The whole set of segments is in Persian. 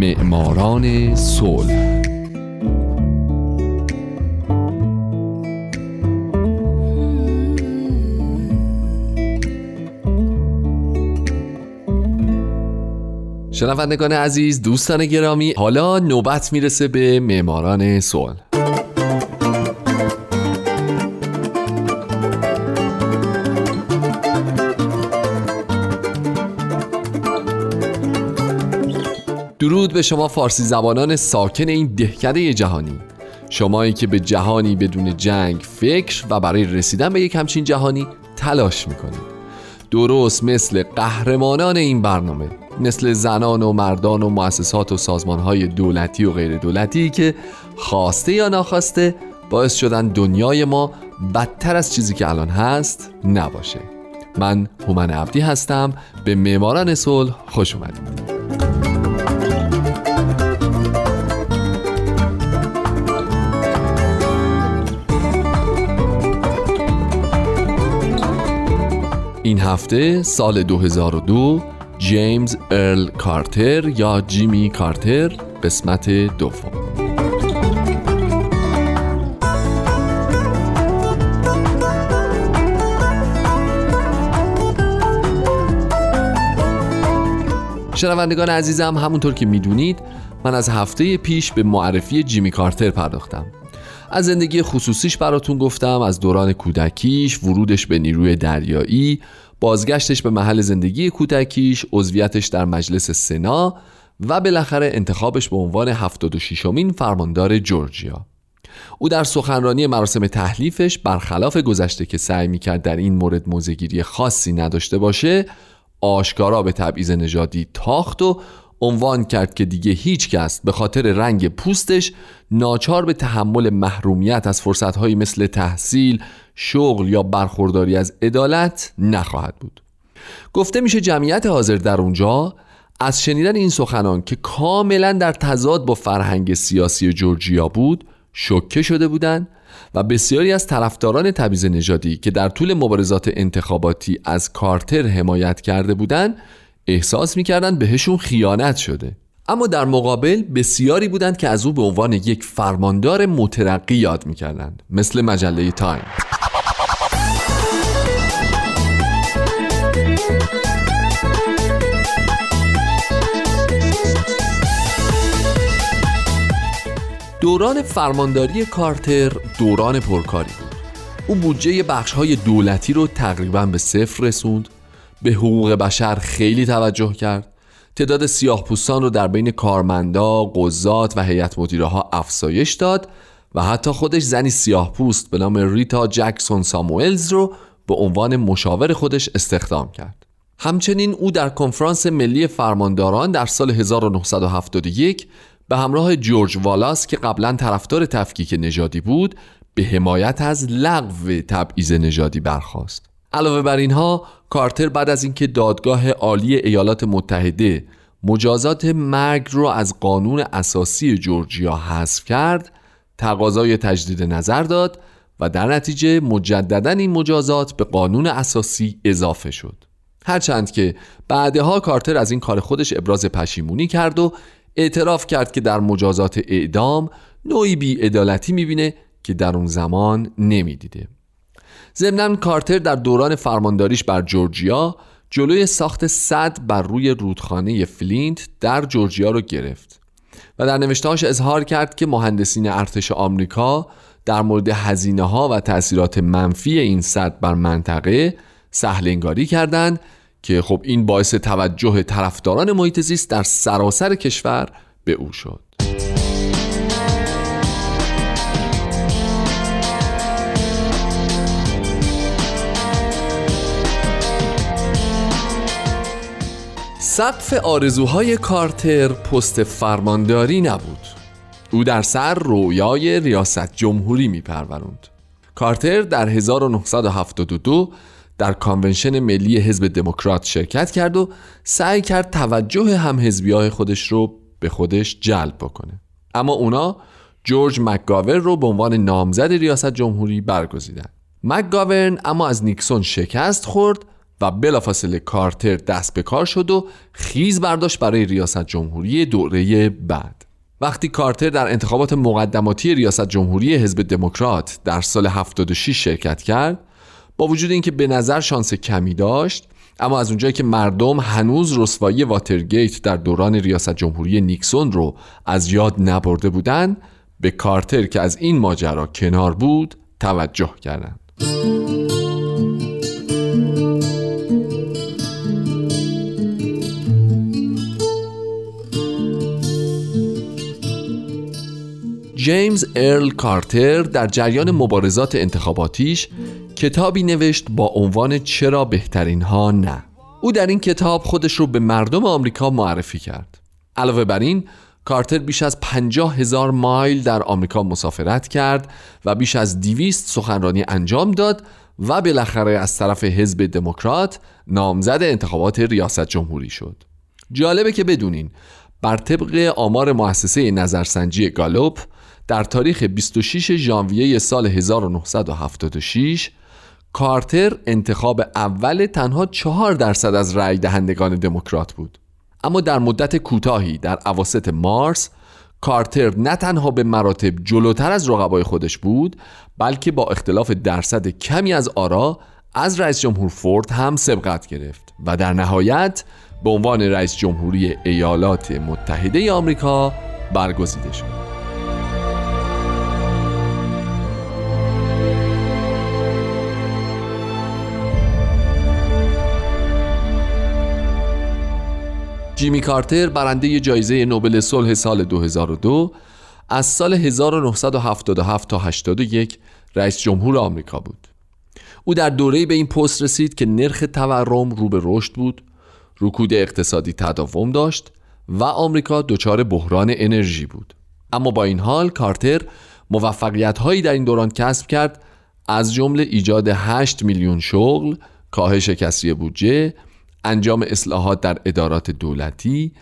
معماران صلح. شنوندگان عزیز دوستان گرامی حالا نوبت می‌رسه به معماران صلح. درود به شما فارسی زبانان ساکن این دهکده جهانی. شمایی که به جهانی بدون جنگ فکر و برای رسیدن به یک همچین جهانی تلاش می‌کنید. درست مثل قهرمانان این برنامه مثل زنان و مردان و مؤسسات و سازمانهای دولتی و غیر دولتی که خواسته یا ناخواسته باعث شدن دنیای ما بدتر از چیزی که الان هست نباشه. من هومن عبدی هستم. به معماران صلح خوش اومدید. این هفته سال 2002 جیمز ارل کارتر یا جیمی کارتر قسمت دوم. شنوندگان عزیزم همونطور که می‌دونید من از هفته پیش به معرفی جیمی کارتر پرداختم. از زندگی خصوصیش براتون گفتم از دوران کودکیش ورودش به نیروی دریایی بازگشتش به محل زندگی کودکیش عضویتش در مجلس سنا و بالاخره انتخابش به عنوان 76 مین فرماندار جورجیا. او در سخنرانی مراسم تحلیفش برخلاف گذشته که سعی می‌کرد در این مورد موزگیری خاصی نداشته باشه آشکارا به تبعیض نژادی تاخت و عنوان کرد که دیگه هیچ کس به خاطر رنگ پوستش ناچار به تحمل محرومیت از فرصتهایی مثل تحصیل، شغل یا برخورداری از عدالت نخواهد بود. گفته میشه جمعیت حاضر در اونجا از شنیدن این سخنان که کاملا در تضاد با فرهنگ سیاسی جورجیا بود شوکه شده بودند و بسیاری از طرفداران تبعیض نژادی که در طول مبارزات انتخاباتی از کارتر حمایت کرده بودند احساس می‌کردند بهشون خیانت شده. اما در مقابل بسیاری بودند که از او به عنوان یک فرماندار مترقی یاد می‌کردند مثل مجله تایم. دوران فرمانداری کارتر دوران پرکاری بود. او بودجه بخش های دولتی رو تقریبا به صفر رسوند. به حقوق بشر خیلی توجه کرد تعداد سیاه پوستان رو در بین کارمندا، قضات و هیئت مدیره ها افزایش داد و حتی خودش زنی سیاه پوست به نام ریتا جکسون ساموئلز رو به عنوان مشاور خودش استخدام کرد. همچنین او در کنفرانس ملی فرمانداران در سال 1971 به همراه جورج والاس که قبلا طرفدار تفکیک نژادی بود به حمایت از لغو تبعیض نژادی برخواست. علاوه بر اینها کارتر بعد از اینکه دادگاه عالی ایالات متحده مجازات مرگ رو از قانون اساسی جورجیا حذف کرد تقاضای تجدید نظر داد و در نتیجه مجددا این مجازات به قانون اساسی اضافه شد. هرچند که بعدها کارتر از این کار خودش ابراز پشیمونی کرد و اعتراف کرد که در مجازات اعدام نوعی بیعدالتی می‌بینه که در اون زمان نمی‌دیده. ضمنا کارتر در دوران فرمانداریش بر جورجیا جلوی ساخت صد بر روی رودخانه فلینت در جورجیا رو گرفت و در نوشتهاش اظهار کرد که مهندسین ارتش آمریکا در مورد هزینه ها و تاثیرات منفی این صد بر منطقه سهلنگاری کردند که خب این باعث توجه طرفداران محیط زیست در سراسر کشور به او شد. سقف آرزوهای کارتر پست فرمانداری نبود. او در سر رویای ریاست جمهوری می پروروند. کارتر در 1972 در کانونشن ملی حزب دموکرات شرکت کرد و سعی کرد توجه هم حزبی های خودش رو به خودش جلب بکنه. اما اونا جورج مکگاورن رو به عنوان نامزد ریاست جمهوری برگزیدن. مکگاورن اما از نیکسون شکست خورد و بلافاصله کارتر دست به کار شد و خیز برداشت برای ریاست جمهوری دوره بعد. وقتی کارتر در انتخابات مقدماتی ریاست جمهوری حزب دموکرات در سال 76 شرکت کرد با وجود اینکه به نظر شانس کمی داشت اما از اونجایی که مردم هنوز رسوایی واترگیت در دوران ریاست جمهوری نیکسون رو از یاد نبرده بودند به کارتر که از این ماجرا کنار بود توجه کردند. جیمز ارل کارتر در جریان مبارزات انتخاباتیش کتابی نوشت با عنوان چرا بهترین ها نه. او در این کتاب خودش رو به مردم آمریکا معرفی کرد. علاوه بر این کارتر بیش از پنجاه هزار مایل در آمریکا مسافرت کرد و بیش از دیویست سخنرانی انجام داد و بالاخره از طرف حزب دموکرات نامزد انتخابات ریاست جمهوری شد. جالبه که بدونین بر طبق آمار مؤسسه نظرسنجی گالوپ در تاریخ 26 ژانویه سال 1976 کارتر انتخاب اول تنها چهار درصد از رأی دهندگان دموکرات بود. اما در مدت کوتاهی در اواسط مارس کارتر نه تنها به مراتب جلوتر از رقبای خودش بود بلکه با اختلاف درصد کمی از آرا از رئیس جمهور فورد هم سبقت گرفت و در نهایت به عنوان رئیس جمهوری ایالات متحده آمریکا برگزیده شد. جیمی کارتر برنده جایزه نوبل صلح سال 2002 از سال 1977 تا 81 رئیس جمهور آمریکا بود. او در دوره به این پست رسید که نرخ تورم رو به رشد بود رکود اقتصادی تداوم داشت و آمریکا دچار بحران انرژی بود. اما با این حال کارتر موفقیت هایی در این دوران کسب کرد از جمله ایجاد 8 میلیون شغل کاهش کسری بودجه انجام اصلاحات در ادارات دولتی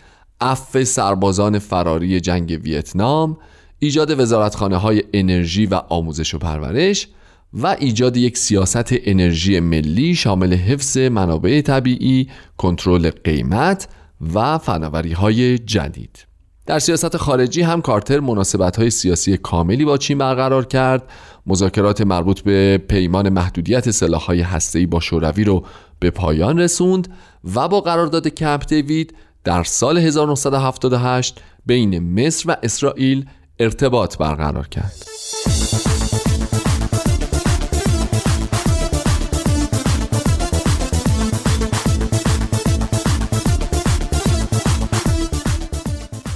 عفو سربازان فراری جنگ ویتنام ایجاد وزارتخانه های انرژی و آموزش و پرورش و ایجاد یک سیاست انرژی ملی شامل حفظ منابع طبیعی، کنترل قیمت و فناوری های جدید. در سیاست خارجی هم کارتر مناسبت های سیاسی کاملی با چین برقرار کرد مذاکرات مربوط به پیمان محدودیت سلاح های هسته‌ای با شوروی رو به پایان رسوند و با قرارداد کمپ دیوید در سال 1978 بین مصر و اسرائیل ارتباط برقرار کرد.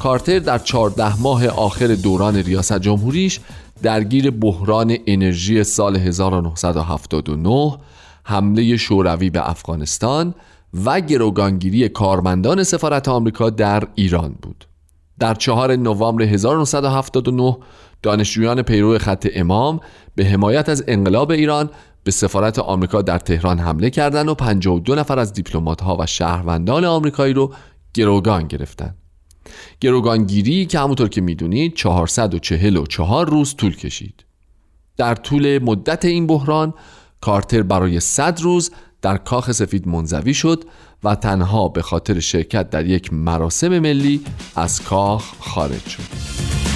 کارتر در 14 ماه آخر دوران ریاست جمهوریش درگیر بحران انرژی سال 1979 حمله شوروی به افغانستان و گروگانگیری کارمندان سفارت آمریکا در ایران بود در چهار نوامبر 1979 دانشجویان پیرو خط امام به حمایت از انقلاب ایران به سفارت آمریکا در تهران حمله کردند و 52 نفر از ها و شهروندان آمریکایی رو گروگان گرفتند. گروگانگیری که همونطور که می‌دونید 444 روز طول کشید. در طول مدت این بحران کارتر برای 100 روز در کاخ سفید منزوی شد و تنها به خاطر شرکت در یک مراسم ملی از کاخ خارج شد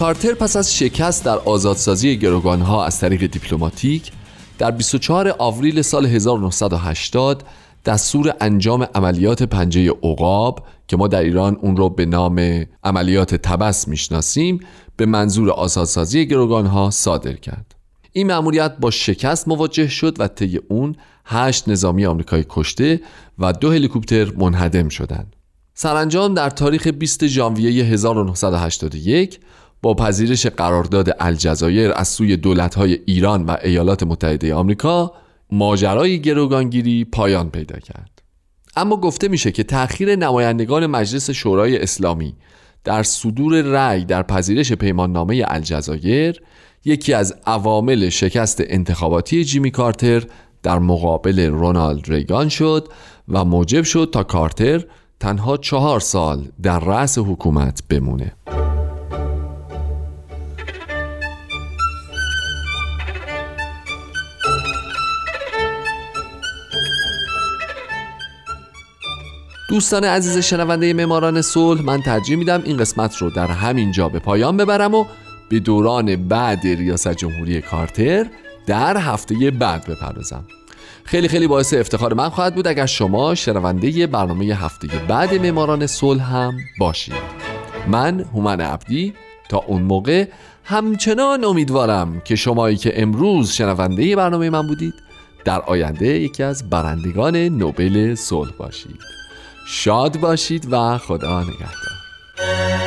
کارتر پس از شکست در آزادسازی گروگانها از طریق دیپلماتیک در 24 آوریل سال 1980 دستور انجام عملیات پنجه عقاب که ما در ایران اون رو به نام عملیات تبس می‌شناسیم به منظور آزادسازی گروگان ها صادر کرد این مأموریت با شکست مواجه شد و طی اون هشت نظامی آمریکایی کشته و دو هلیکوپتر منهدم شدند. سرانجام در تاریخ 20 ژانویه 1981 با پذیرش قرارداد الجزایر از سوی دولت‌های ایران و ایالات متحده آمریکا ماجرای گروگانگیری پایان پیدا کرد. اما گفته میشه که تأخیر نمایندگان مجلس شورای اسلامی در صدور رأی در پذیرش پیماننامه الجزایر یکی از عوامل شکست انتخاباتی جیمی کارتر در مقابل رونالد ریگان شد و موجب شد تا کارتر تنها چهار سال در رأس حکومت بمونه. دوستان عزیز شنونده معماران صلح من ترجیح میدم این قسمت رو در همین جا به پایان ببرم و به دوران بعد ریاست جمهوری کارتر در هفته بعد بپردازم. خیلی خیلی باعث افتخار من خواهد بود اگر شما شنونده برنامه هفته بعد معماران صلح هم باشید. من هومن عبدی تا اون موقع همچنان امیدوارم که شمایی که امروز شنونده برنامه من بودید در آینده یکی از برندگان نوبل صلح باشید. شاد باشید و خدا نگهدار.